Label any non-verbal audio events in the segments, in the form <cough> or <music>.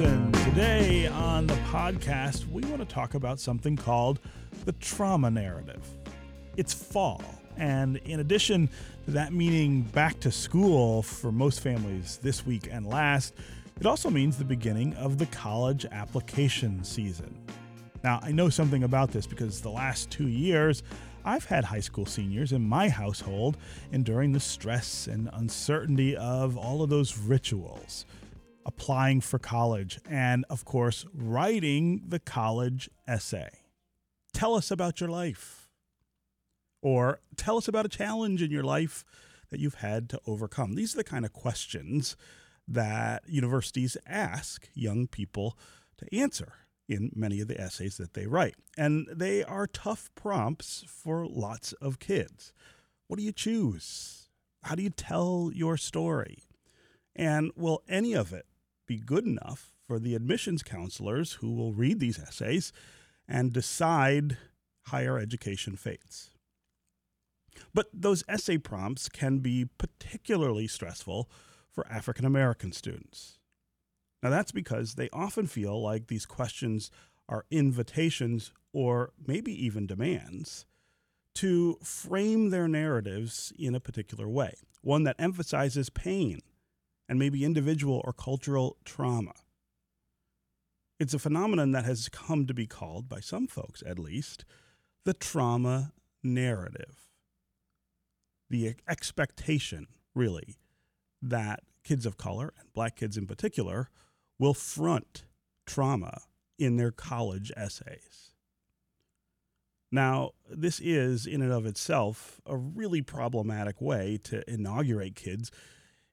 Anderson. Today on the podcast, we want to talk about something called the trauma narrative. It's fall, and in addition to that meaning back to school for most families this week and last, it also means the beginning of the college application season. Now, I know something about this because the last two years, I've had high school seniors in my household enduring the stress and uncertainty of all of those rituals applying for college, and of course, writing the college essay. Tell us about your life. Or tell us about a challenge in your life that you've had to overcome. These are the kind of questions that universities ask young people to answer in many of the essays that they write. And they are tough prompts for lots of kids. What do you choose? How do you tell your story? And will any of it be good enough for the admissions counselors who will read these essays and decide higher education fates. But those essay prompts can be particularly stressful for African American students. Now, that's because they often feel like these questions are invitations or maybe even demands to frame their narratives in a particular way, one that emphasizes pain and maybe individual or cultural trauma. It's a phenomenon that has come to be called, by some folks at least, the trauma narrative. The expectation, really, that kids of color, and black kids in particular, will front trauma in their college essays. Now, this is, in and of itself, a really problematic way to inaugurate kids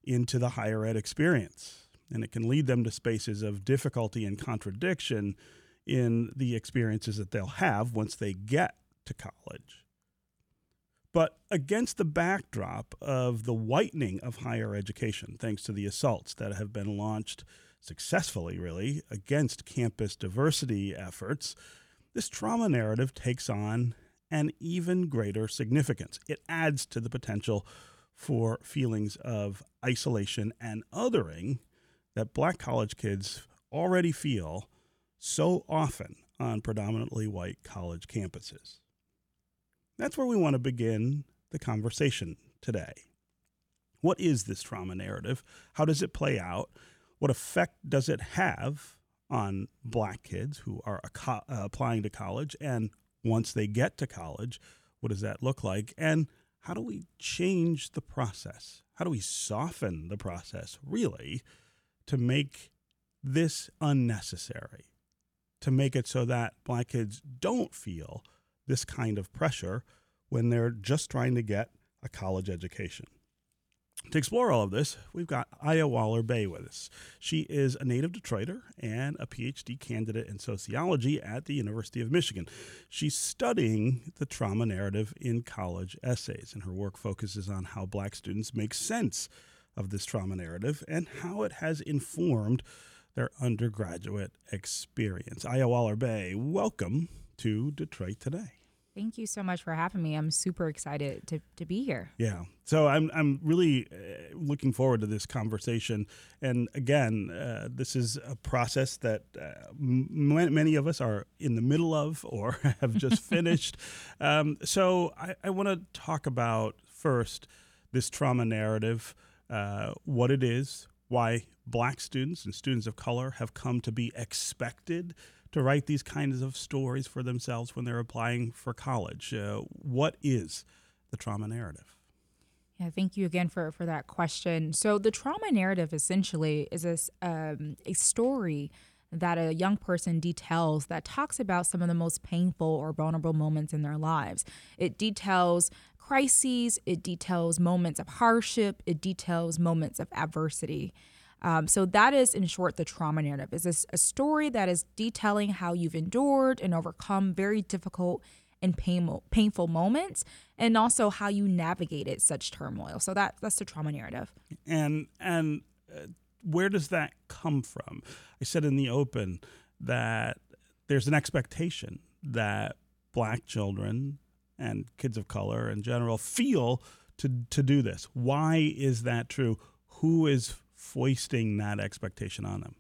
into the higher ed experience. And it can lead them to spaces of difficulty and contradiction in the experiences that they'll have once they get to college. But against the backdrop of the whitening of higher education, thanks to the assaults that have been launched successfully, really, against campus diversity efforts, this trauma narrative takes on an even greater significance. It adds to the potential for feelings of isolation and othering that black college kids already feel so often on predominantly white college campuses. That's where we want to begin the conversation today. What is this trauma narrative? How does it play out? What effect does it have on black kids who are applying to college? And once they get to college, what does that look like? And how do we change the process? How do we soften the process, really, to make this unnecessary? To make it so that black kids don't feel this kind of pressure when they're just trying to get a college education. To explore all of this, we've got Aya Waller-Bey with us. She is a native Detroiter and a PhD candidate in sociology at the University of Michigan. She's studying the trauma narrative in college essays, and her work focuses on how black students make sense of this trauma narrative and how it has informed their undergraduate experience. Aya Waller-Bey, welcome to Detroit Today. Thank you so much for having me. I'm super excited to, to be here. Yeah. So I'm, I'm really uh, looking forward to this conversation. And again, uh, this is a process that uh, m- many of us are in the middle of or <laughs> have just <laughs> finished. Um, so I, I want to talk about first this trauma narrative, uh, what it is, why black students and students of color have come to be expected to write these kinds of stories for themselves when they're applying for college. Uh, what is the trauma narrative? Yeah, thank you again for, for that question. So, the trauma narrative essentially is a, um, a story that a young person details that talks about some of the most painful or vulnerable moments in their lives. It details crises, it details moments of hardship, it details moments of adversity. Um, so that is, in short, the trauma narrative. Is this a story that is detailing how you've endured and overcome very difficult and painful painful moments, and also how you navigated such turmoil. So that that's the trauma narrative. And and uh, where does that come from? I said in the open that there's an expectation that black children and kids of color in general feel to to do this. Why is that true? Who is foisting that expectation on them?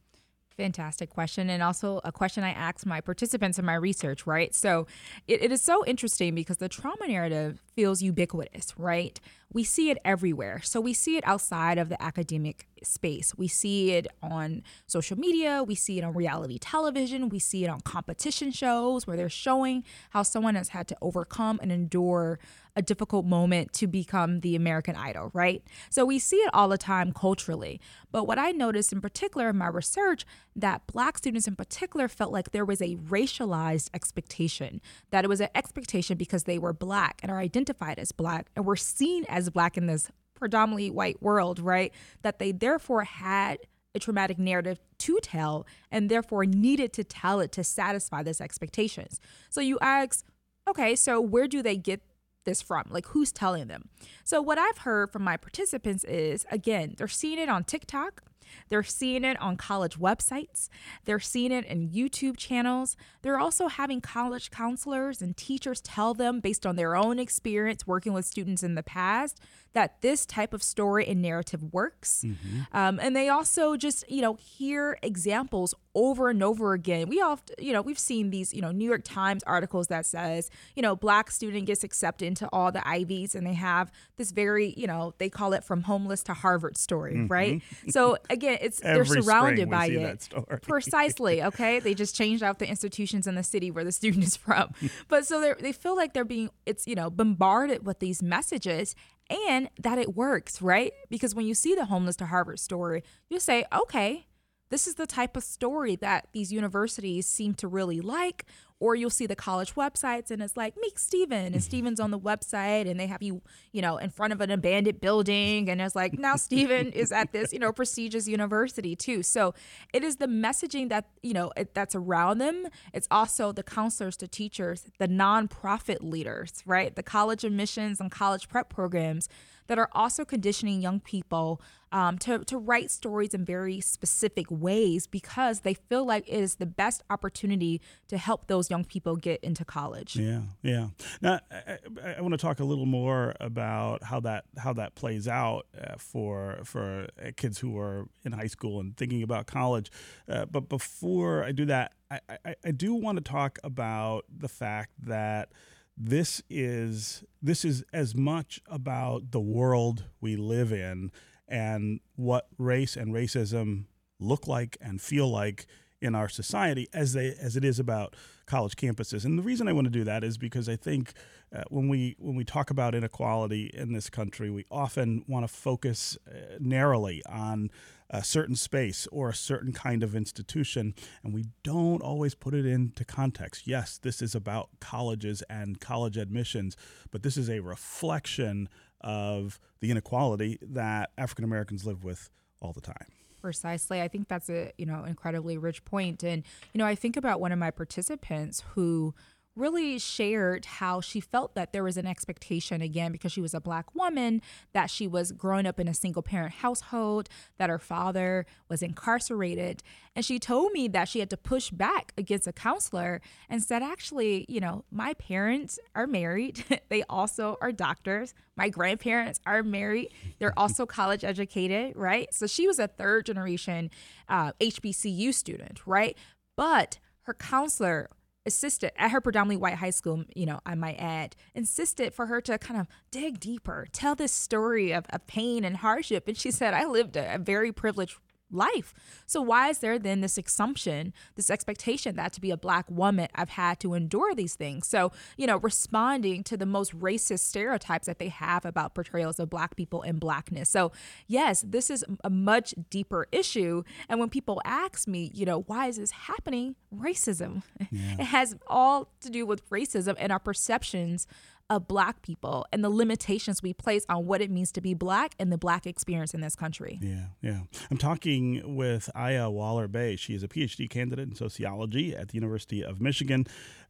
Fantastic question. And also a question I ask my participants in my research, right? So it, it is so interesting because the trauma narrative feels ubiquitous, right? We see it everywhere. So we see it outside of the academic space. We see it on social media. We see it on reality television. We see it on competition shows where they're showing how someone has had to overcome and endure a difficult moment to become the American Idol, right? So we see it all the time culturally. But what I noticed in particular in my research that black students in particular felt like there was a racialized expectation, that it was an expectation because they were black and are identified as black and were seen as black in this predominantly white world, right? That they therefore had a traumatic narrative to tell and therefore needed to tell it to satisfy those expectations. So you ask, okay, so where do they get this from? Like, who's telling them? So, what I've heard from my participants is again, they're seeing it on TikTok. They're seeing it on college websites. They're seeing it in YouTube channels. They're also having college counselors and teachers tell them, based on their own experience working with students in the past, that this type of story and narrative works. Mm-hmm. Um, and they also just, you know, hear examples over and over again. We all, you know, we've seen these, you know, New York Times articles that says, you know, black student gets accepted into all the Ivies and they have this very, you know, they call it from homeless to Harvard story, mm-hmm. right? <laughs> So again, it's they're surrounded by it. Precisely. <laughs> Okay. They just changed out the institutions in the city where the student is from. but so they they feel like they're being, it's, you know, bombarded with these messages and that it works, right? Because when you see the homeless to Harvard story, you say, okay, this is the type of story that these universities seem to really like or you'll see the college websites and it's like meet Steven and mm-hmm. Steven's on the website and they have you, you know, in front of an abandoned building and it's like now Steven <laughs> is at this, you know, prestigious university too. So it is the messaging that, you know, it, that's around them. It's also the counselors, the teachers, the nonprofit leaders, right? The college admissions and college prep programs that are also conditioning young people um, to, to write stories in very specific ways because they feel like it is the best opportunity to help those young people get into college. Yeah, yeah. Now, I, I want to talk a little more about how that how that plays out uh, for for kids who are in high school and thinking about college. Uh, but before I do that, I, I, I do want to talk about the fact that this is this is as much about the world we live in and what race and racism look like and feel like in our society as they as it is about college campuses. And the reason I want to do that is because I think uh, when we when we talk about inequality in this country, we often want to focus uh, narrowly on a certain space or a certain kind of institution, and we don't always put it into context. Yes, this is about colleges and college admissions, but this is a reflection of the inequality that African Americans live with all the time. Precisely. I think that's a, you know, incredibly rich. And, you know, I think about one of my participants who really shared how she felt that there was an expectation again because she was a black woman that she was growing up in a single parent household that her father was incarcerated. And she told me that she had to push back against a counselor and said actually you know my parents are married. <laughs> They also are doctors. My grandparents are married. They're also <laughs> college educated right? So she was a third generation uh, hbcu student right? But her counselor insisted at her predominantly white high school, you know, I might add, insisted for her to kind of dig deeper, tell this story of, of pain and hardship. And she said, I lived a, a very privileged life. So why is there then this assumption, this expectation that to be a black woman, I've had to endure these things? So, you know, responding to the most racist stereotypes that they have about portrayals of black people and blackness. So, yes, this is a much deeper issue. And when people ask me, you know, why is this happening? Racism. Yeah. <laughs> It has all to do with racism and our perceptions of black people and the limitations we place on what it means to be black and the black experience in this country. Yeah, yeah. I'm talking with Aya Waller-Bey. She is a PhD candidate in sociology at the University of Michigan.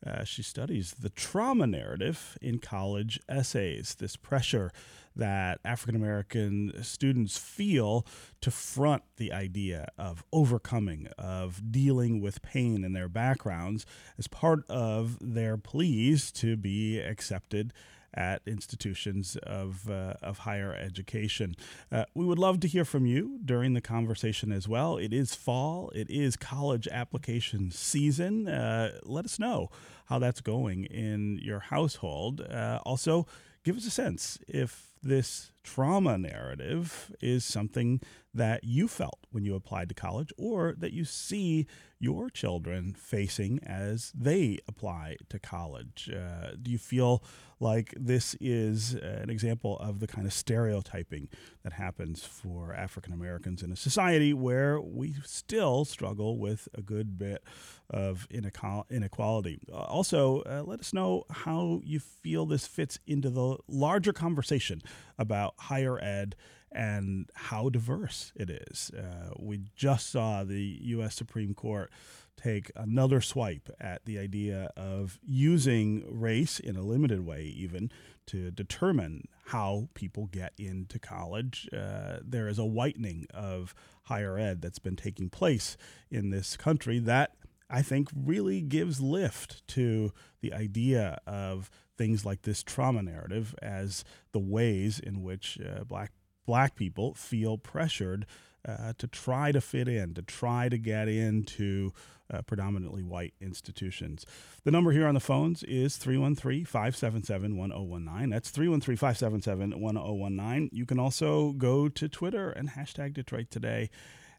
Uh, she studies the trauma narrative in college essays, this pressure that African American students feel to front the idea of overcoming, of dealing with pain in their backgrounds as part of their pleas to be accepted at institutions of, uh, of higher education. Uh, we would love to hear from you during the conversation as well. It is fall, it is college application season. Uh, let us know how that's going in your household. Uh, also, give us a sense if this trauma narrative is something that you felt when you applied to college or that you see your children facing as they apply to college. Uh, do you feel like this is an example of the kind of stereotyping that happens for African Americans in a society where we still struggle with a good bit of inequality? Also, uh, let us know how you feel this fits into the larger conversation about higher ed and how diverse it is. Uh, we just saw the U.S. Supreme Court take another swipe at the idea of using race in a limited way, even to determine how people get into college. Uh, there is a whitening of higher ed that's been taking place in this country that I think really gives lift to the idea of things like this trauma narrative as the ways in which uh, black black people feel pressured uh, to try to fit in, to try to get into uh, predominantly white institutions. The number here on the phones is 313 577 1019. That's 313 577 1019. You can also go to Twitter and hashtag Detroit Today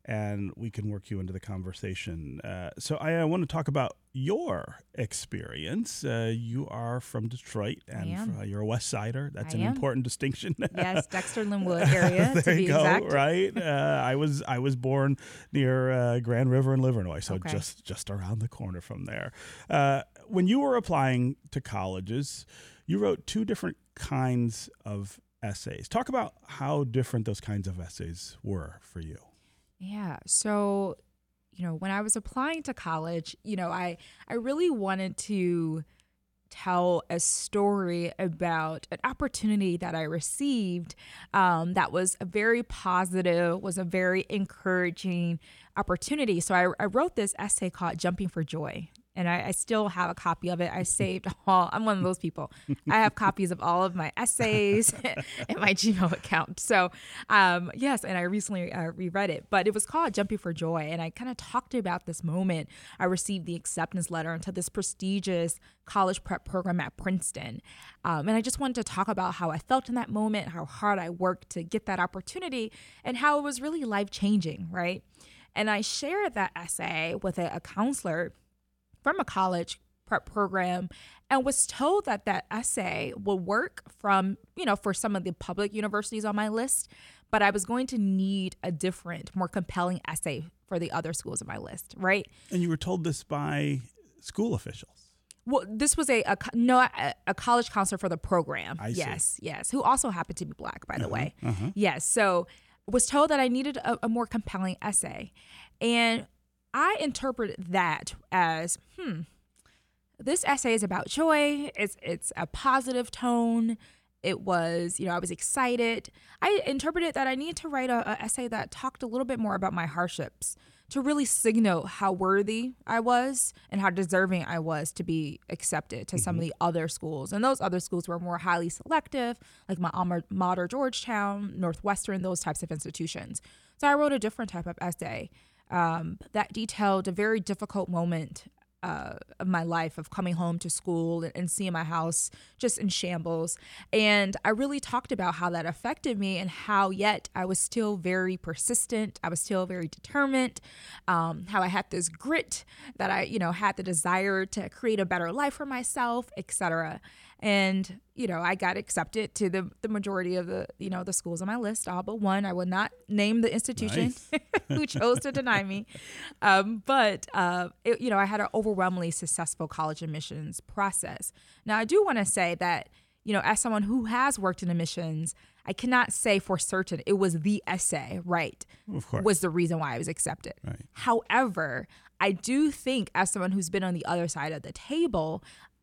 and we can work you into the conversation. Uh, so I, I, want to talk about your experience. Uh, you are from Detroit, and you're a West Sider. That's I an am. important distinction. <laughs> yes, Dexter Linwood area. <laughs> there you go. Exact. Right. Uh, I was I was born near uh, Grand River in Livernois, so okay. just just around the corner from there. Uh, when you were applying to colleges, you wrote two different kinds of essays. Talk about how different those kinds of essays were for you. Yeah. So, you know, when I was applying to college, you know, I I really wanted to tell a story about an opportunity that I received um, that was a very positive, was a very encouraging opportunity. So I, I wrote this essay called Jumping for Joy and I, I, still have a copy of it. I <laughs> saved all. I'm one of those people. I have copies of all of my essays <laughs> in my Gmail account. So, um, yes, and I recently uh, reread it, but it was called Jumping for Joy, and I kind of talked about this moment. I received the acceptance letter into this prestigious college prep program at Princeton, um, and I just wanted to talk about how I felt in that moment, how hard I worked to get that opportunity, and how it was really life changing, right? And I shared that essay with a, a counselor from a college prep program and was told that that essay would work from, you know, for some of the public universities on my list, but I was going to need a different, more compelling essay for the other schools on my list, right? And you were told this by school officials. Well, this was a, a no a, a, college counselor for the program. I yes, see. yes, who also happened to be black, by the uh-huh, way. Uh-huh. Yes, so was told that I needed a, a more compelling essay, and I interpret that as, hmm, this essay is about joy. It's it's a positive tone. It was, you know, I was excited. I interpreted that I needed to write a, a essay that talked a little bit more about my hardships to really signal how worthy I was and how deserving I was to be accepted to mm-hmm. some of mm-hmm. the other schools. And those other schools were more highly selective, like my alma mater, Georgetown, Northwestern, those types of institutions. So I wrote a different type of essay um, that detailed a very difficult moment uh, of my life of coming home to school and, seeing my house just in shambles. And I really talked about how that affected me and how yet I was still very persistent. I was still very determined. Um, how I had this grit that I, you know, had the desire to create a better life for myself, etc and you know i got accepted to the, the majority of the you know the schools on my list all but one. I will not name the institution nice. <laughs> who chose to deny me. Um, but uh, it, you know i had an overwhelmingly successful college admissions process. Now i do want to say that you know as someone who has worked in admissions i cannot say for certain it was the essay right was the reason why i was accepted. Right. however I do think, as someone who's been on the other side of the table,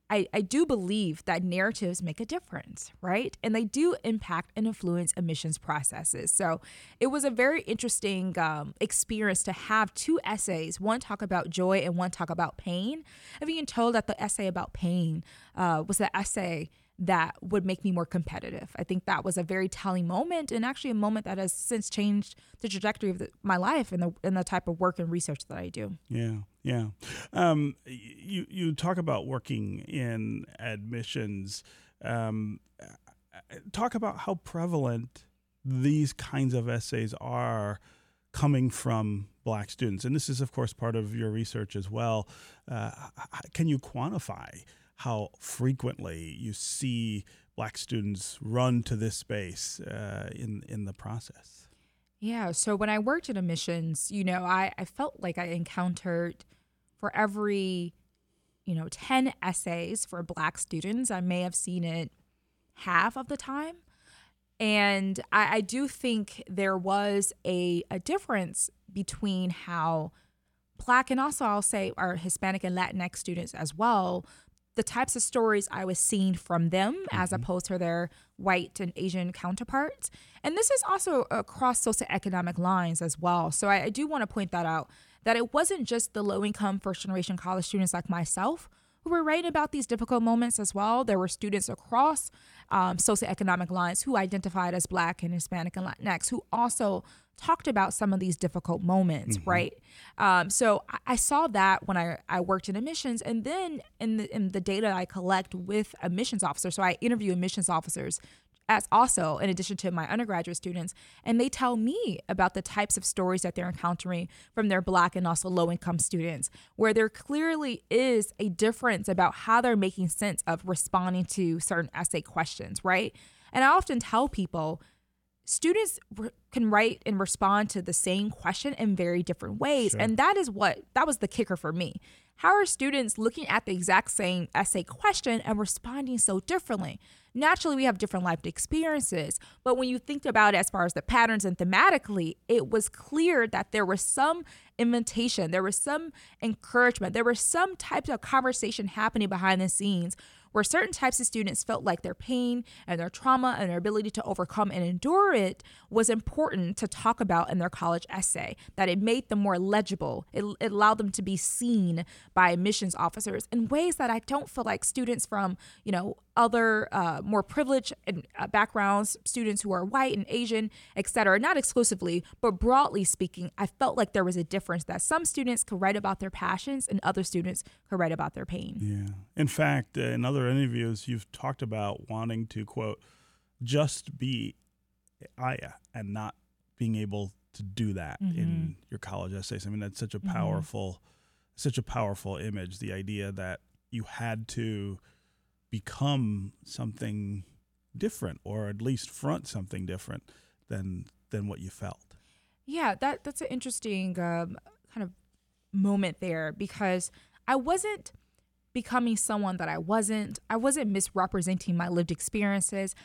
I, I do believe that narratives make a difference, right? And they do impact and influence admissions processes. So it was a very interesting um, experience to have two essays one talk about joy and one talk about pain. I've told that the essay about pain uh, was the essay that would make me more competitive. I think that was a very telling moment and actually a moment that has since changed the trajectory of the, my life and the and the type of work and research that I do. Yeah, yeah. Um, you you talk about working in admissions. Um, talk about how prevalent these kinds of essays are coming from black students, and this is of course part of your research as well. Uh, can you quantify? how frequently you see black students run to this space uh, in in the process. Yeah. So when I worked in admissions, you know, I, I felt like I encountered for every, you know, 10 essays for black students, I may have seen it half of the time. And I, I do think there was a, a difference between how black and also I'll say our Hispanic and Latinx students as well the types of stories I was seeing from them mm-hmm. as opposed to their white and Asian counterparts. And this is also across socioeconomic lines as well. So I, I do want to point that out that it wasn't just the low income first generation college students like myself who were writing about these difficult moments as well. There were students across um, socioeconomic lines who identified as Black and Hispanic and Latinx who also talked about some of these difficult moments, mm-hmm. right? Um, so I, I, saw that when I, I worked in admissions, and then in the in the data I collect with admissions officers. So I interview admissions officers as also in addition to my undergraduate students and they tell me about the types of stories that they're encountering from their black and also low income students where there clearly is a difference about how they're making sense of responding to certain essay questions right? And i often tell people students re- can write and respond to the same question in very different ways sure. and that is what that was the kicker for me how are students looking at the exact same essay question and responding so differently naturally we have different life experiences but when you think about it as far as the patterns and thematically it was clear that there was some invitation there was some encouragement there was some types of conversation happening behind the scenes where certain types of students felt like their pain and their trauma and their ability to overcome and endure it was important to talk about in their college essay, that it made them more legible. It, it allowed them to be seen by admissions officers in ways that I don't feel like students from, you know, other uh, more privileged uh, backgrounds, students who are white and Asian, et cetera, not exclusively, but broadly speaking, I felt like there was a difference that some students could write about their passions and other students could write about their pain. Yeah. In fact, uh, in other interviews, you've talked about wanting to, quote, just be Aya and not being able to do that mm-hmm. in your college essays. I mean, that's such a mm-hmm. powerful, mm-hmm. such a powerful image. The idea that you had to become something different or at least front something different than than what you felt. Yeah that that's an interesting um, kind of moment there because i wasn't becoming someone that i wasn't. I wasn't misrepresenting my lived experiences.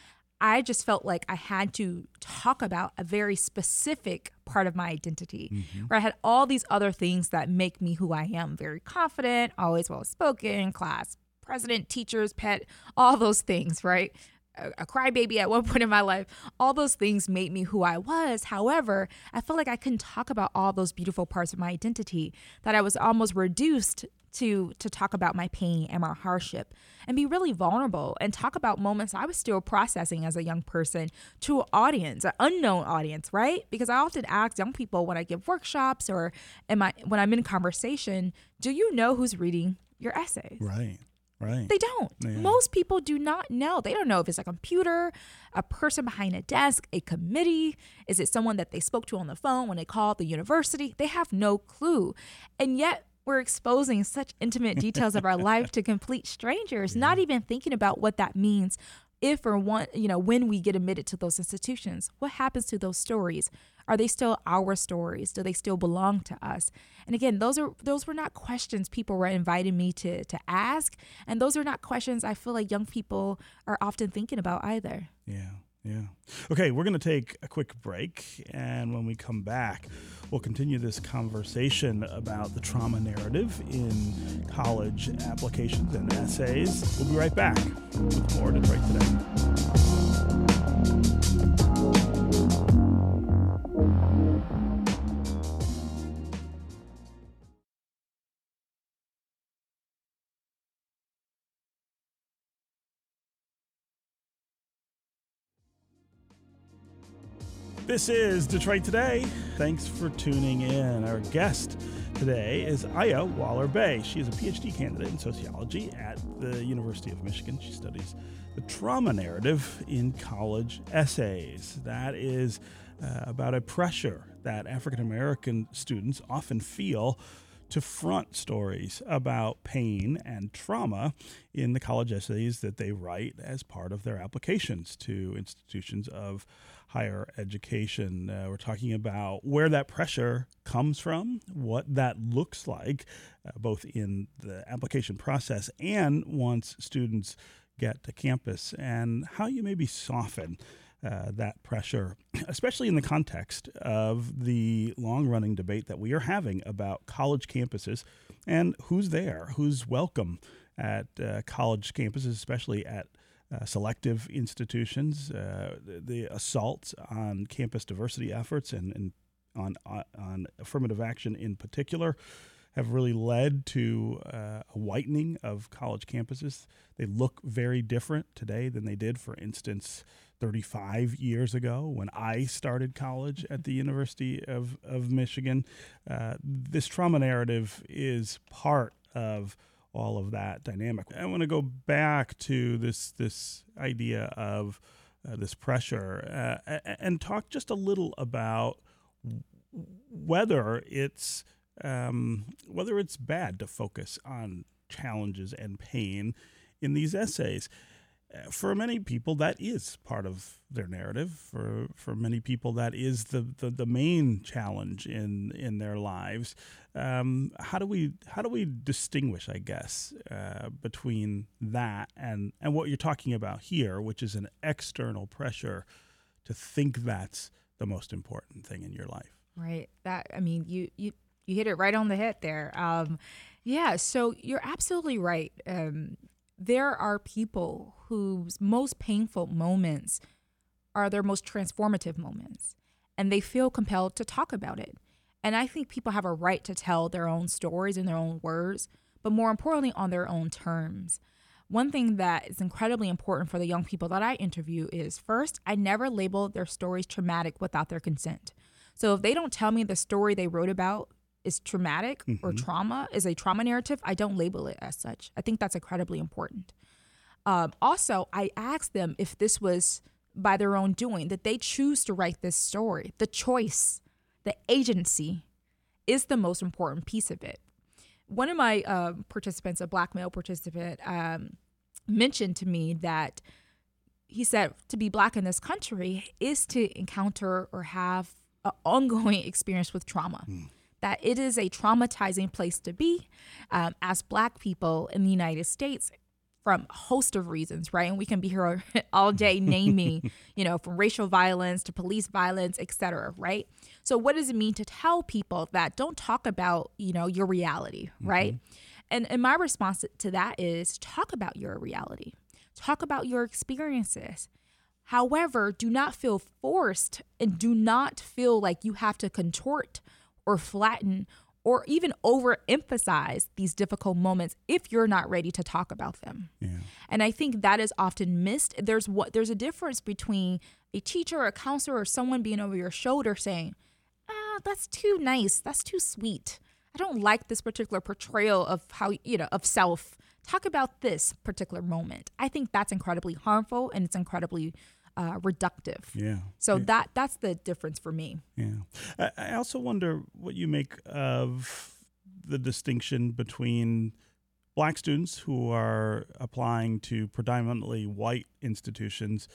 I just felt like I had to talk about a very specific part of my identity, mm-hmm. where I had all these other things that make me who I am. Very confident, always well spoken, class president, teacher's pet, all those things, right? A, a crybaby at one <laughs> point in my life. All those things made me who I was. However, I felt like I couldn't talk about all those beautiful parts of my identity, that I was almost reduced to to talk about my pain and my hardship and be really vulnerable and talk about moments I was still processing as a young person to an audience, an unknown audience, right? Because I often ask young people when I give workshops or am I when I'm in conversation, do you know who's reading your essays? Right. Right. They don't. Yeah. Most people do not know. They don't know if it's a computer, a person behind a desk, a committee. Is it someone that they spoke to on the phone when they called the university? They have no clue. And yet, we're exposing such intimate details of our <laughs> life to complete strangers, yeah. not even thinking about what that means if or one, you know, when we get admitted to those institutions. What happens to those stories? Are they still our stories? Do they still belong to us? And again, those are those were not questions people were inviting me to to ask, and those are not questions I feel like young people are often thinking about either. Yeah. Yeah. Okay, we're going to take a quick break. And when we come back, we'll continue this conversation about the trauma narrative in college applications and essays. We'll be right back with more Detroit Today. This is Detroit Today. Thanks for tuning in. Our guest today is Aya Waller-Bey. She is a PhD candidate in sociology at the University of Michigan. She studies the trauma narrative in college essays. That is uh, about a pressure that African American students often feel to front stories about pain and trauma in the college essays that they write as part of their applications to institutions of higher education. Uh, we're talking about where that pressure comes from, what that looks like, uh, both in the application process and once students get to campus, and how you maybe soften. Uh, that pressure, <clears throat> especially in the context of the long running debate that we are having about college campuses and who's there, who's welcome at uh, college campuses, especially at uh, selective institutions, uh, the, the, assaults on campus diversity efforts and, and on, uh, on affirmative action in particular have really led to uh, a whitening of college campuses. They look very different today than they did, for instance, 35 years ago when I started college at the University of, of Michigan. Uh, this trauma narrative is part of all of that dynamic. I want to go back to this this idea of uh, this pressure uh, and talk just a little about whether it's um, whether it's bad to focus on challenges and pain in these essays for many people, that is part of their narrative. For for many people, that is the, the, the main challenge in in their lives. Um, how do we how do we distinguish, I guess, uh, between that and and what you're talking about here, which is an external pressure to think that's the most important thing in your life? Right. That I mean, you you you hit it right on the head there. Um, yeah. So you're absolutely right. Um, there are people whose most painful moments are their most transformative moments, and they feel compelled to talk about it. And I think people have a right to tell their own stories in their own words, but more importantly, on their own terms. One thing that is incredibly important for the young people that I interview is first, I never label their stories traumatic without their consent. So if they don't tell me the story they wrote about is traumatic mm-hmm. or trauma is a trauma narrative, I don't label it as such. I think that's incredibly important. Um, also, I asked them if this was by their own doing, that they choose to write this story. The choice, the agency is the most important piece of it. One of my uh, participants, a black male participant, um, mentioned to me that he said to be black in this country is to encounter or have an ongoing <laughs> experience with trauma. Mm that it is a traumatizing place to be um, as Black people in the United States from a host of reasons, right? And we can be here <laughs> all day <laughs> naming, you know, from racial violence to police violence, et cetera, right? So, what does it mean to tell people that don't talk about, you know, your reality, right? Mm-hmm. And, and my response to that is talk about your reality, talk about your experiences. However, do not feel forced and do not feel like you have to contort or flatten or even overemphasize these difficult moments if you're not ready to talk about them. Yeah. And I think that is often missed. There's what there's a difference between a teacher or a counselor or someone being over your shoulder saying, "Ah, that's too nice. That's too sweet. I don't like this particular portrayal of how, you know, of self. Talk about this particular moment." I think that's incredibly harmful and it's incredibly uh, reductive. Yeah. So yeah. that that's the difference for me. Yeah. I, I also wonder what you make of the distinction between black students who are applying to predominantly white institutions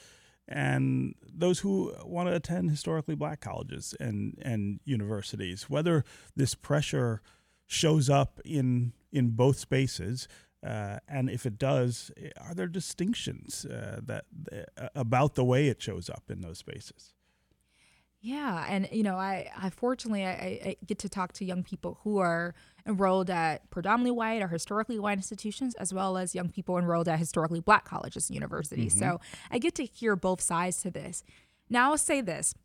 and those who want to attend historically black colleges and, and universities, whether this pressure shows up in in both spaces uh, and if it does, are there distinctions uh, that uh, about the way it shows up in those spaces? Yeah, and you know, I, I fortunately I, I, get to talk to young people who are enrolled at predominantly white or historically white institutions, as well as young people enrolled at historically black colleges and universities. Mm-hmm. So I get to hear both sides to this. Now I'll say this: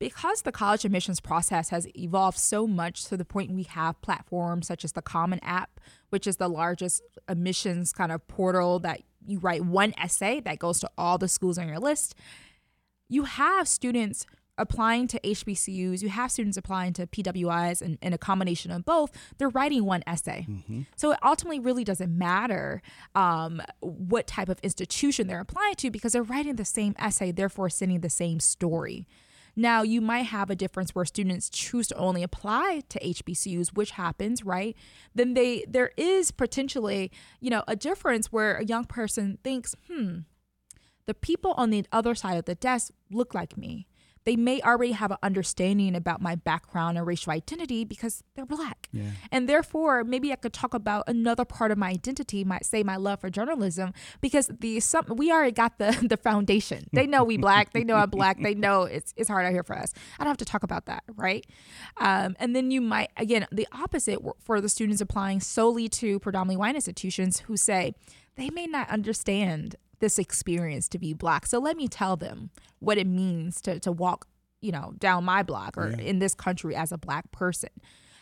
because the college admissions process has evolved so much to the point we have platforms such as the Common App, which is the largest admissions kind of portal that you write one essay that goes to all the schools on your list, you have students applying to HBCUs, you have students applying to PWIs and, and a combination of both, they're writing one essay. Mm-hmm. So it ultimately really doesn't matter um, what type of institution they're applying to because they're writing the same essay, therefore sending the same story. Now, you might have a difference where students choose to only apply to HBCUs, which happens, right? Then they there is potentially, you know, a difference where a young person thinks, "Hmm, the people on the other side of the desk look like me they may already have an understanding about my background and racial identity because they're black. Yeah. And therefore, maybe I could talk about another part of my identity, might say my love for journalism, because the some we already got the <laughs> the foundation. They know we black, they know I'm <laughs> black, they know it's it's hard out here for us. I don't have to talk about that, right? Um, and then you might again the opposite for the students applying solely to predominantly white institutions who say they may not understand this experience to be black. So let me tell them what it means to, to walk, you know, down my block or yeah. in this country as a black person.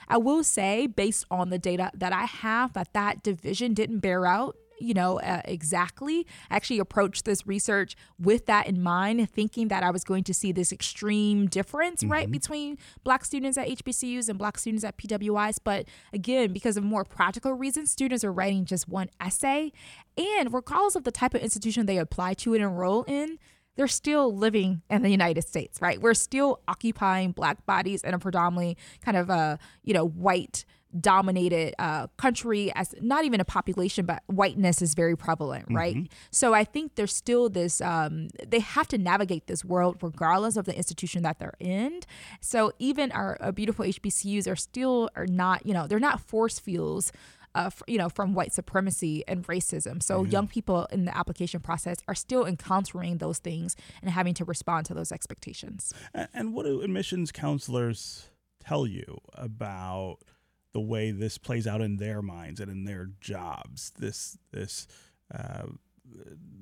I will say, based on the data that I have, that that division didn't bear out you know, uh, exactly. I actually approached this research with that in mind, thinking that I was going to see this extreme difference, mm-hmm. right, between black students at HBCUs and black students at PWIs. But again, because of more practical reasons, students are writing just one essay. And regardless of the type of institution they apply to and enroll in, they're still living in the United States, right? We're still occupying black bodies in a predominantly kind of a, you know, white dominated uh, country as not even a population but whiteness is very prevalent right mm-hmm. so i think there's still this um, they have to navigate this world regardless of the institution that they're in so even our, our beautiful hbcus are still are not you know they're not force fields uh, you know, from white supremacy and racism. So young people in the application process are still encountering those things and having to respond to those expectations. And what do admissions counselors tell you about the way this plays out in their minds and in their jobs. This this uh,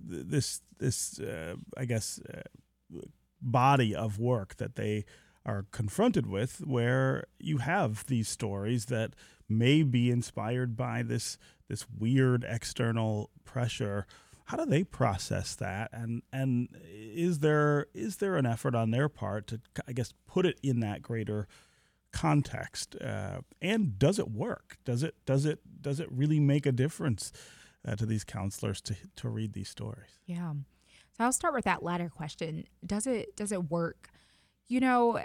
this this uh, I guess uh, body of work that they are confronted with, where you have these stories that may be inspired by this this weird external pressure. How do they process that? And and is there is there an effort on their part to I guess put it in that greater context uh, and does it work? Does it does it does it really make a difference uh, to these counselors to to read these stories? Yeah. So i'll start with that latter question. Does it does it work? You know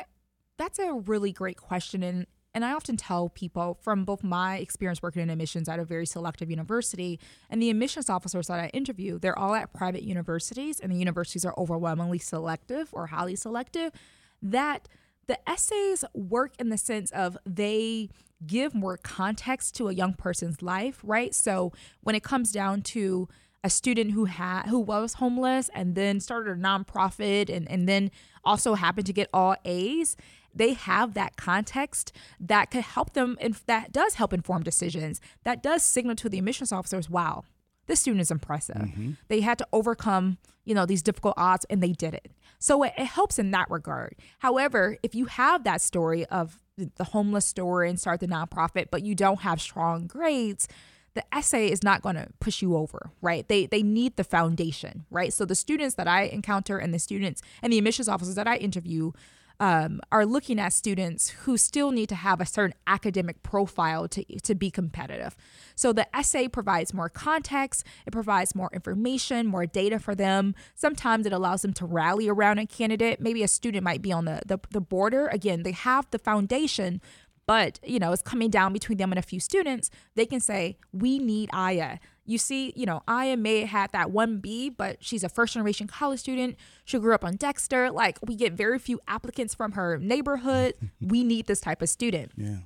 that's a really great question and and I often tell people from both my experience working in admissions at a very selective university and the admissions officers that I interview, they're all at private universities, and the universities are overwhelmingly selective or highly selective. That the essays work in the sense of they give more context to a young person's life, right? So when it comes down to a student who had who was homeless and then started a nonprofit and, and then also happened to get all A's, they have that context that could help them and that does help inform decisions. That does signal to the admissions officers, wow, this student is impressive. Mm-hmm. They had to overcome, you know, these difficult odds and they did it. So it, it helps in that regard. However, if you have that story of the homeless story and start the nonprofit, but you don't have strong grades, the essay is not going to push you over, right? They they need the foundation, right? So the students that I encounter and the students and the admissions officers that I interview um, are looking at students who still need to have a certain academic profile to, to be competitive. So the essay provides more context, it provides more information, more data for them. Sometimes it allows them to rally around a candidate. Maybe a student might be on the, the, the border. Again, they have the foundation, but you know it's coming down between them and a few students they can say we need aya you see you know aya may have that 1b but she's a first generation college student. She grew up on dexter. Like we get very few applicants from her neighborhood. <laughs> We need this type of student. Yeah.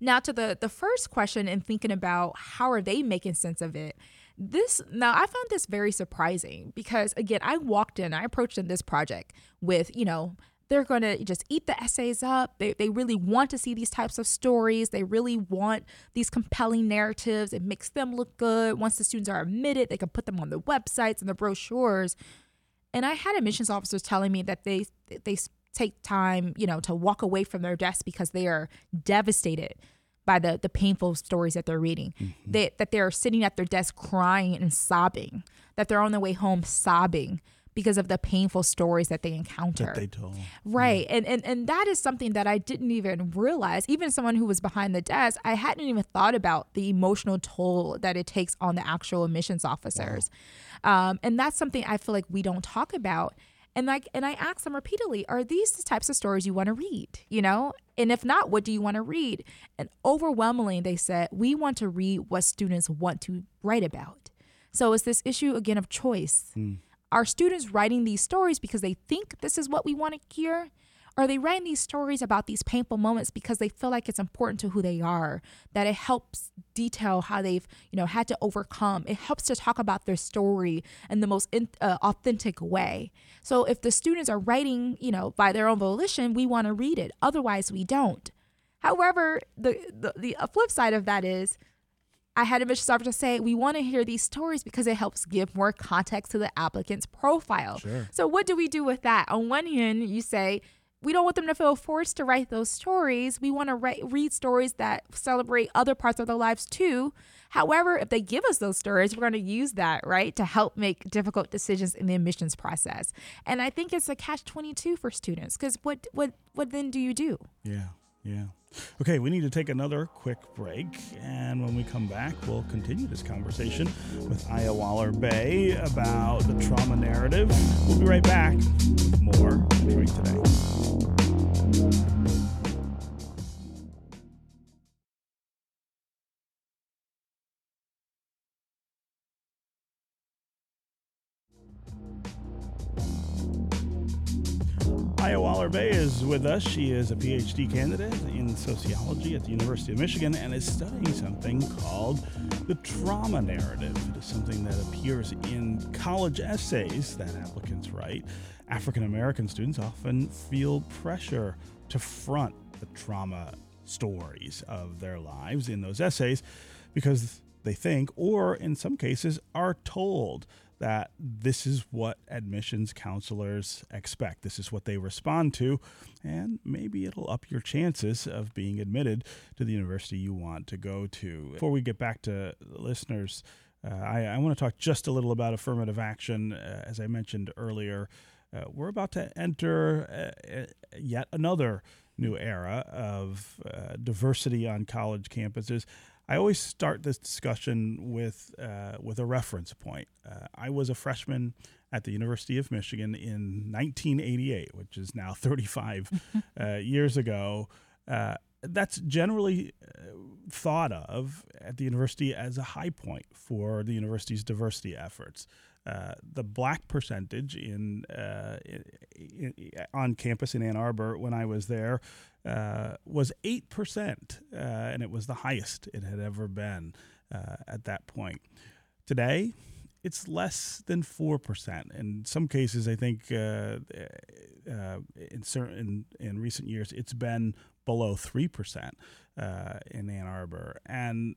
Now to the the first question and thinking about how are they making sense of it this now i found this very surprising because again i walked in i approached in this project with you know they're going to just eat the essays up. They, they really want to see these types of stories. They really want these compelling narratives. It makes them look good. Once the students are admitted, they can put them on the websites and the brochures. And I had admissions officers telling me that they they take time, you know, to walk away from their desk because they are devastated by the the painful stories that they're reading. Mm-hmm. They, that they're sitting at their desk crying and sobbing. That they're on their way home sobbing because of the painful stories that they encounter. That they told. Right. And, and and that is something that I didn't even realize. Even someone who was behind the desk, I hadn't even thought about the emotional toll that it takes on the actual admissions officers. Wow. Um, and that's something I feel like we don't talk about. And like and I ask them repeatedly, are these the types of stories you want to read? You know? And if not, what do you want to read? And overwhelmingly they said, we want to read what students want to write about. So it's this issue again of choice. Mm. Are students writing these stories because they think this is what we want to hear? Are they writing these stories about these painful moments because they feel like it's important to who they are, that it helps detail how they've, you know, had to overcome. It helps to talk about their story in the most in, uh, authentic way. So if the students are writing, you know, by their own volition, we want to read it. Otherwise, we don't. However, the, the the flip side of that is I had a mission officer say, we want to hear these stories because it helps give more context to the applicant's profile. Sure. So, what do we do with that? On one hand, you say, we don't want them to feel forced to write those stories. We want to write, read stories that celebrate other parts of their lives too. However, if they give us those stories, we're going to use that, right, to help make difficult decisions in the admissions process. And I think it's a catch 22 for students because what, what, what then do you do? Yeah, yeah. Okay, we need to take another quick break, and when we come back, we'll continue this conversation with Aya Waller-Bey about the trauma narrative. We'll be right back with more Detroit Today. Bey is with us. She is a PhD candidate in sociology at the University of Michigan and is studying something called the trauma narrative. It is something that appears in college essays that applicants write. African American students often feel pressure to front the trauma stories of their lives in those essays because they think, or in some cases, are told that this is what admissions counselors expect. This is what they respond to, and maybe it'll up your chances of being admitted to the university you want to go to. Before we get back to listeners, uh, I, I want to talk just a little about affirmative action. Uh, as I mentioned earlier, uh, we're about to enter uh, yet another new era of uh, diversity on college campuses. I always start this discussion with uh, with a reference point. Uh, I was a freshman at the University of Michigan in 1988, which is now 35 <laughs> uh, years ago. Uh, that's generally uh, thought of at the university as a high point for the university's diversity efforts. Uh, the black percentage in, uh, in, in, on campus in Ann Arbor when I was there uh, was 8%, uh, and it was the highest it had ever been uh, at that point. Today, it's less than 4%. In some cases, I think uh, uh, in, certain, in, recent years, it's been below 3% uh, in Ann Arbor. And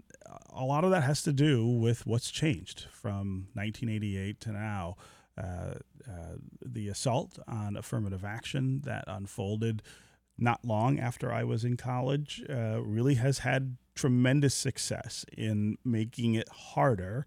a lot of that has to do with what's changed from 1988 to now. Uh, uh, the assault on affirmative action that unfolded not long after I was in college, uh, really has had tremendous success in making it harder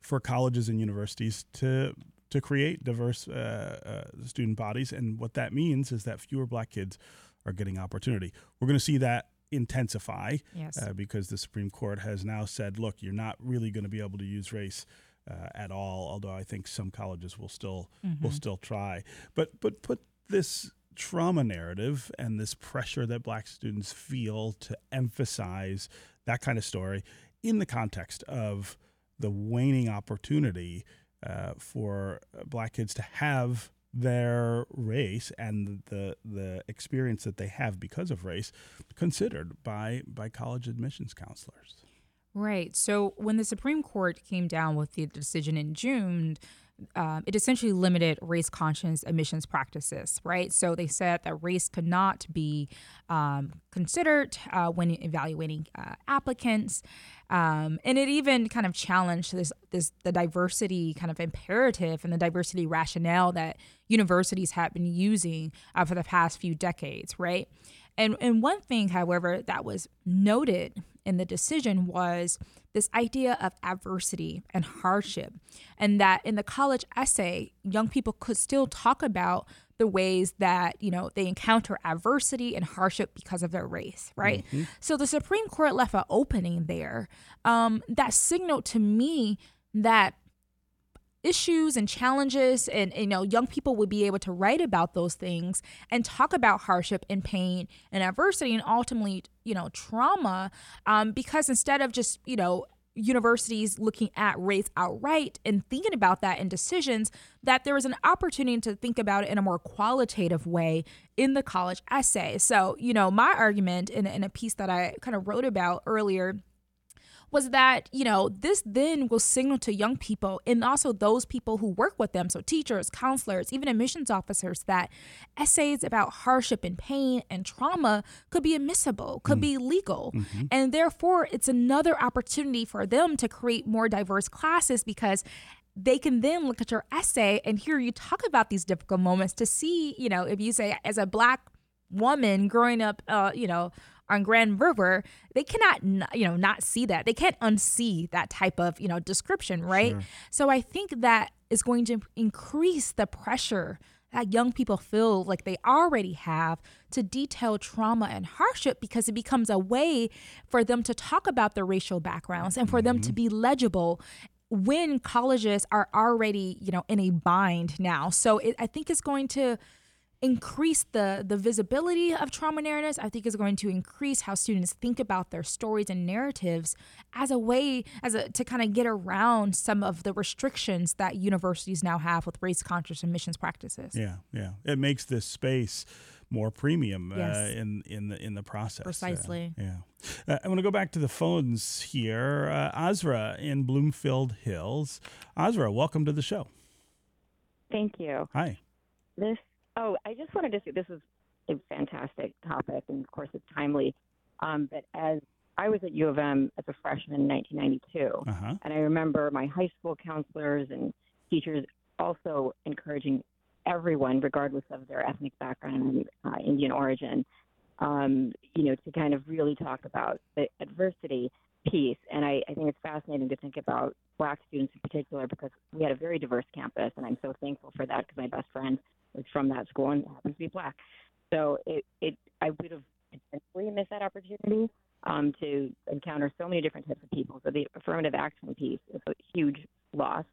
for colleges and universities to to create diverse uh, uh, student bodies. And what that means is that fewer black kids are getting opportunity. We're going to see that intensify yes. Uh, because the Supreme Court has now said, look, you're not really going to be able to use race. Uh, at all, although I think some colleges will still mm-hmm. will still try, but but put this trauma narrative and this pressure that black students feel to emphasize that kind of story in the context of the waning opportunity uh, for black kids to have their race and the the experience that they have because of race considered by by college admissions counselors. Right. So when the Supreme Court came down with the decision in June um, it essentially limited race conscious admissions practices, right? So they said that race could not be um, considered uh, when evaluating uh, applicants, um, and it even kind of challenged this this the diversity kind of imperative and the diversity rationale that universities have been using uh, for the past few decades, right? And and one thing, however, that was noted in the decision was this idea of adversity and hardship, and that in the college essay, young people could still talk about the ways that you know they encounter adversity and hardship because of their race right mm-hmm. so the supreme court left an opening there um, that signaled to me that issues and challenges and, you know young people would be able to write about those things and talk about hardship and pain and adversity and ultimately you know trauma um, because instead of just you know universities looking at race outright and thinking about that in decisions that there is an opportunity to think about it in a more qualitative way in the college essay. So you know my argument in, in a piece that i kind of wrote about earlier was that, you know, this then will signal to young people and also those people who work with them, so teachers, counselors, even admissions officers, that essays about hardship and pain and trauma could be admissible, could mm. be legal. Mm-hmm. And therefore, it's another opportunity for them to create more diverse classes because they can then look at your essay and hear you talk about these difficult moments to see, you know, if you say, as a black woman growing up, uh, you know, on Grand River, they cannot, you know, not see that. They can't unsee that type of, you know, description, right? Sure. So I think that is going to increase the pressure that young people feel like they already have to detail trauma and hardship because it becomes a way for them to talk about their racial backgrounds and for mm-hmm. them to mm-hmm. be legible when colleges are already, you know, in a bind now. So it, I think it's going to increase the the visibility of trauma narratives i think is going to increase how students think about their stories and narratives as a way as a to kind of get around some of the restrictions that universities now have with race conscious admissions practices yeah yeah it makes this space more premium uh, yes. uh, in in the in the process. Precisely. Uh, yeah. Uh, I want to go back to the phones here. Uh, Azra in Bloomfield Hills. Azra, welcome to the show. Thank you. Hi. This Oh, I just wanted to say this is a fantastic topic, and of course it's timely. Um, but as I was at U of M as a freshman in 1992, uh-huh. and I remember my high school counselors and teachers also encouraging everyone, regardless of their ethnic background and uh, Indian origin, um, you know, to kind of really talk about the adversity piece. And I, I think it's fascinating to think about black students in particular because we had a very diverse campus, and I'm so thankful for that because my best friend was from that school and happens to be black. So it, it I would have potentially missed that opportunity um, to encounter so many different types of people. So the affirmative action piece is a huge loss.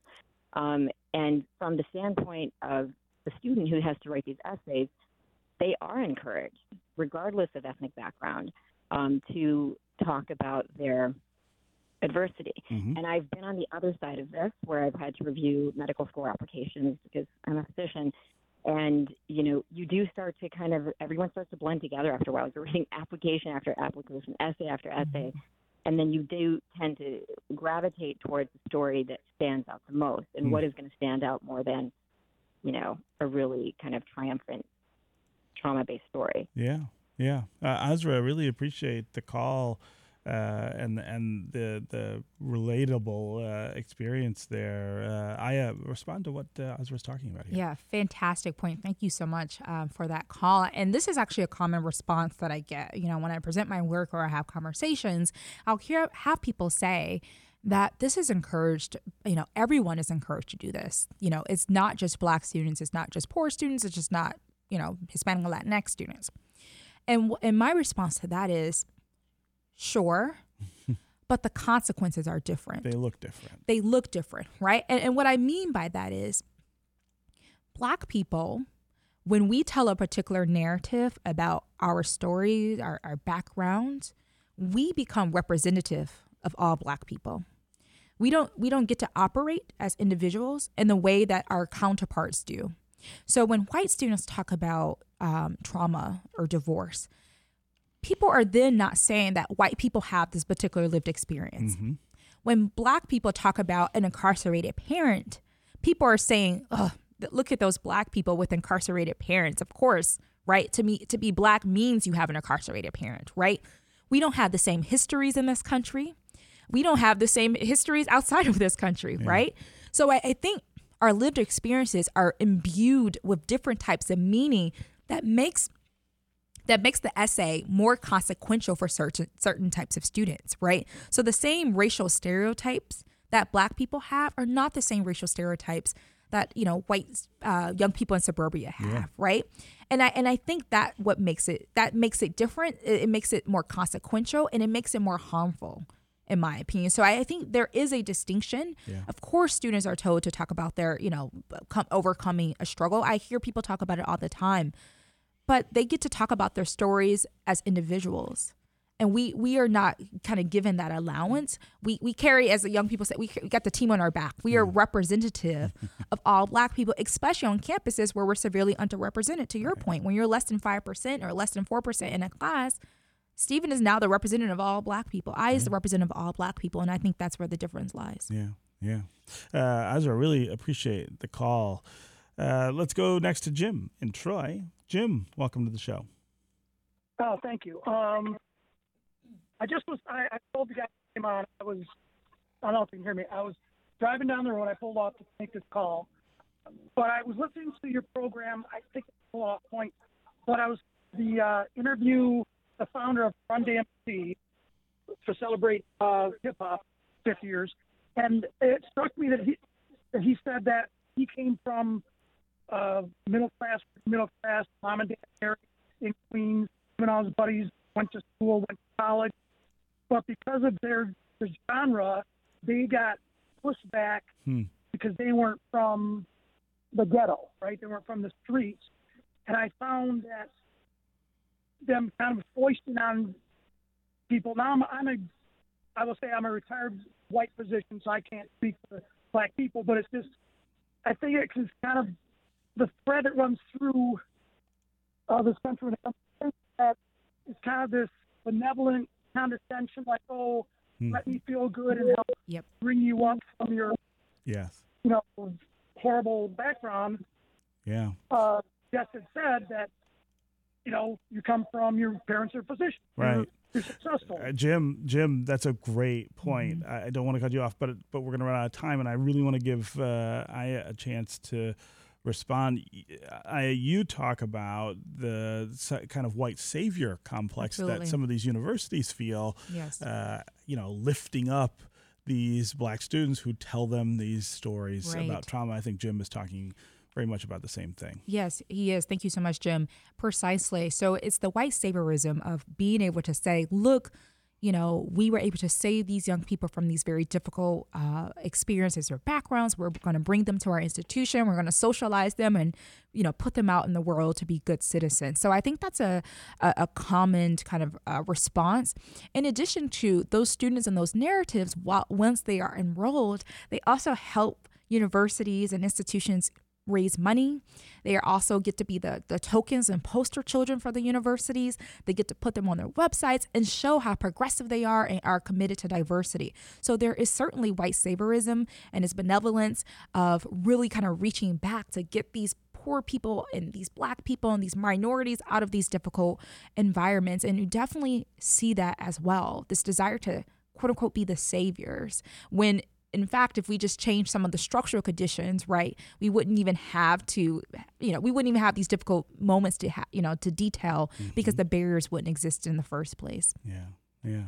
Um, and from the standpoint of the student who has to write these essays, they are encouraged, regardless of ethnic background, um, to talk about their adversity. Mm-hmm. And I've been on the other side of this, where I've had to review medical school applications because I'm a physician, and you know you do start to kind of everyone starts to blend together after a while. You're reading application after application essay after essay. Mm-hmm. and then you do tend to gravitate towards the story that stands out the most and mm-hmm. what is going to stand out more than you know a really kind of triumphant trauma based story. Yeah. Yeah. Uh, azra i really appreciate the call uh, and and the the relatable uh, experience there. Uh, I respond to what uh, was talking about here. Yeah, fantastic point. Thank you so much um, for that call. And this is actually a common response that I get. You know, when I present my work or I have conversations, I'll hear have people say that this is encouraged you know everyone is encouraged to do this you know it's not just black students it's not just poor students it's just not you know hispanic or latinx students and and my response to that is Sure. <laughs> but the consequences are different. They look different. They look different, right? And, and what I mean by that is black people, when we tell a particular narrative about our stories, our, our backgrounds, we become representative of all black people. We don't we don't get to operate as individuals in the way that our counterparts do. So when white students talk about um, trauma or divorce, people are then not saying that white people have this particular lived experience. Mm-hmm. When black people talk about an incarcerated parent, people are saying, "Oh, look at those black people with incarcerated parents." Of course, right? To me, to be black means you have an incarcerated parent, right? We don't have the same histories in this country. We don't have the same histories outside of this country, yeah. right? So I, I think our lived experiences are imbued with different types of meaning that makes that makes the essay more consequential for certain certain types of students, right? So the same racial stereotypes that black people have are not the same racial stereotypes that you know white uh, young people in suburbia have, yeah. right? And I and I think that what makes it that makes it different. It, it makes it more consequential and it makes it more harmful in my opinion. So I, think there is a distinction. Yeah. Of course, students are told to talk about their, you know, com- overcoming a struggle. I hear people talk about it all the time, but they get to talk about their stories as individuals and we we are not kind of given that allowance. We we carry, as the young people say, we, we got the team on our back. We are mm. representative <laughs> of all Black people, especially on campuses where we're severely underrepresented. To your point, when you're less than five percent or less than four percent in a class, Stephen is now the representative of all Black people. I is the representative of all Black people, and I think that's where the difference lies. Yeah, yeah. Uh, i really appreciate the call. Uh, let's go next to Jim in Troy. Jim, welcome to the show. Oh, thank you. Um, I just was. I, I told the guy came on. I was. I don't know if you can hear me. I was driving down the road. I pulled off to make this call, but I was listening to your program. I think it's a off point, but I was the uh, interview the founder of Run DMC to celebrate uh, hip hop 50 years, and it struck me that he that he said that he came from uh, middle class, middle class, mom and dad married in Queens. And all his buddies went to school, went to college, but because of their, their genre, they got pushed back hmm. because they weren't from the ghetto, right? They weren't from the streets. And I found that them kind of foisting on people. Now I'm, I'm a, I will say I'm a retired white physician, so I can't speak for black people, but it's just, I think it's kind of the thread that runs through uh, this country that it's kind of this benevolent condescension, like, oh, hmm. let me feel good and help yep. bring you up from your, yes, you know, horrible background. Yeah. Uh, yes, it said that, you know, you come from your parents are physicians. Right. You're, you're successful. Uh, Jim, Jim, that's a great point. Mm-hmm. I, I don't want to cut you off, but but we're going to run out of time, and I really want to give uh, Aya a chance to respond. I, you talk about the kind of white savior complex Absolutely. that some of these universities feel. Yes. Uh, you know, lifting up these black students who tell them these stories right. about trauma. I think Jim is talking very much about the same thing. Yes, he is. Thank you so much, Jim. Precisely. So it's the white saviorism of being able to say, look, you know, we were able to save these young people from these very difficult uh, experiences or backgrounds. We're going to bring them to our institution. We're going to socialize them and, you know, put them out in the world to be good citizens. So I think that's a, a, a common kind of uh, response. In addition to those students and those narratives, while, once they are enrolled, they also help universities and institutions raise money. They also get to be the, the tokens and poster children for the universities. They get to put them on their websites and show how progressive they are and are committed to diversity. So there is certainly white saviorism and its benevolence of really kind of reaching back to get these poor people and these black people and these minorities out of these difficult environments. And you definitely see that as well this desire to quote unquote be the saviors when in fact, if we just change some of the structural conditions, right, we wouldn't even have to, you know, we wouldn't even have these difficult moments to, ha- you know, to detail mm-hmm. because the barriers wouldn't exist in the first place. Yeah. Yeah.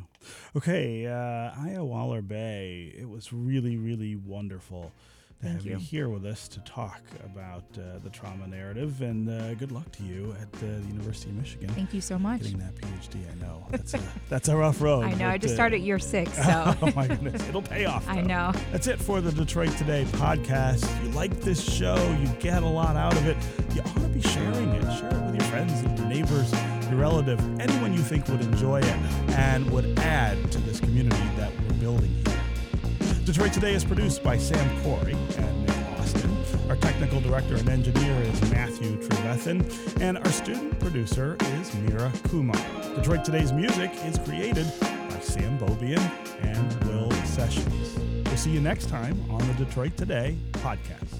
Okay. Uh, Aya Waller-Bey, it was really, really wonderful to Thank have you. you. here with us to talk about uh, the trauma narrative. And uh, good luck to you at uh, the University of Michigan. Thank you so much. Getting that PhD, I know that's a, <laughs> that's a rough road. I know. But, I just started year six, <laughs> so oh my goodness, it'll pay off. Though. I know. That's it for the Detroit Today podcast. If you like this show, you get a lot out of it. You ought to be sharing it. Share it with your friends, your neighbors, your relative, anyone you think would enjoy it and would add to this community that we're building here. Detroit Today is produced by Sam Corey and Nick Austin. Our technical director and engineer is Matthew Trevethan, and our student producer is Mira Kumar. Detroit Today's music is created by Sam Beaubien and Will Sessions. We'll see you next time on the Detroit Today podcast.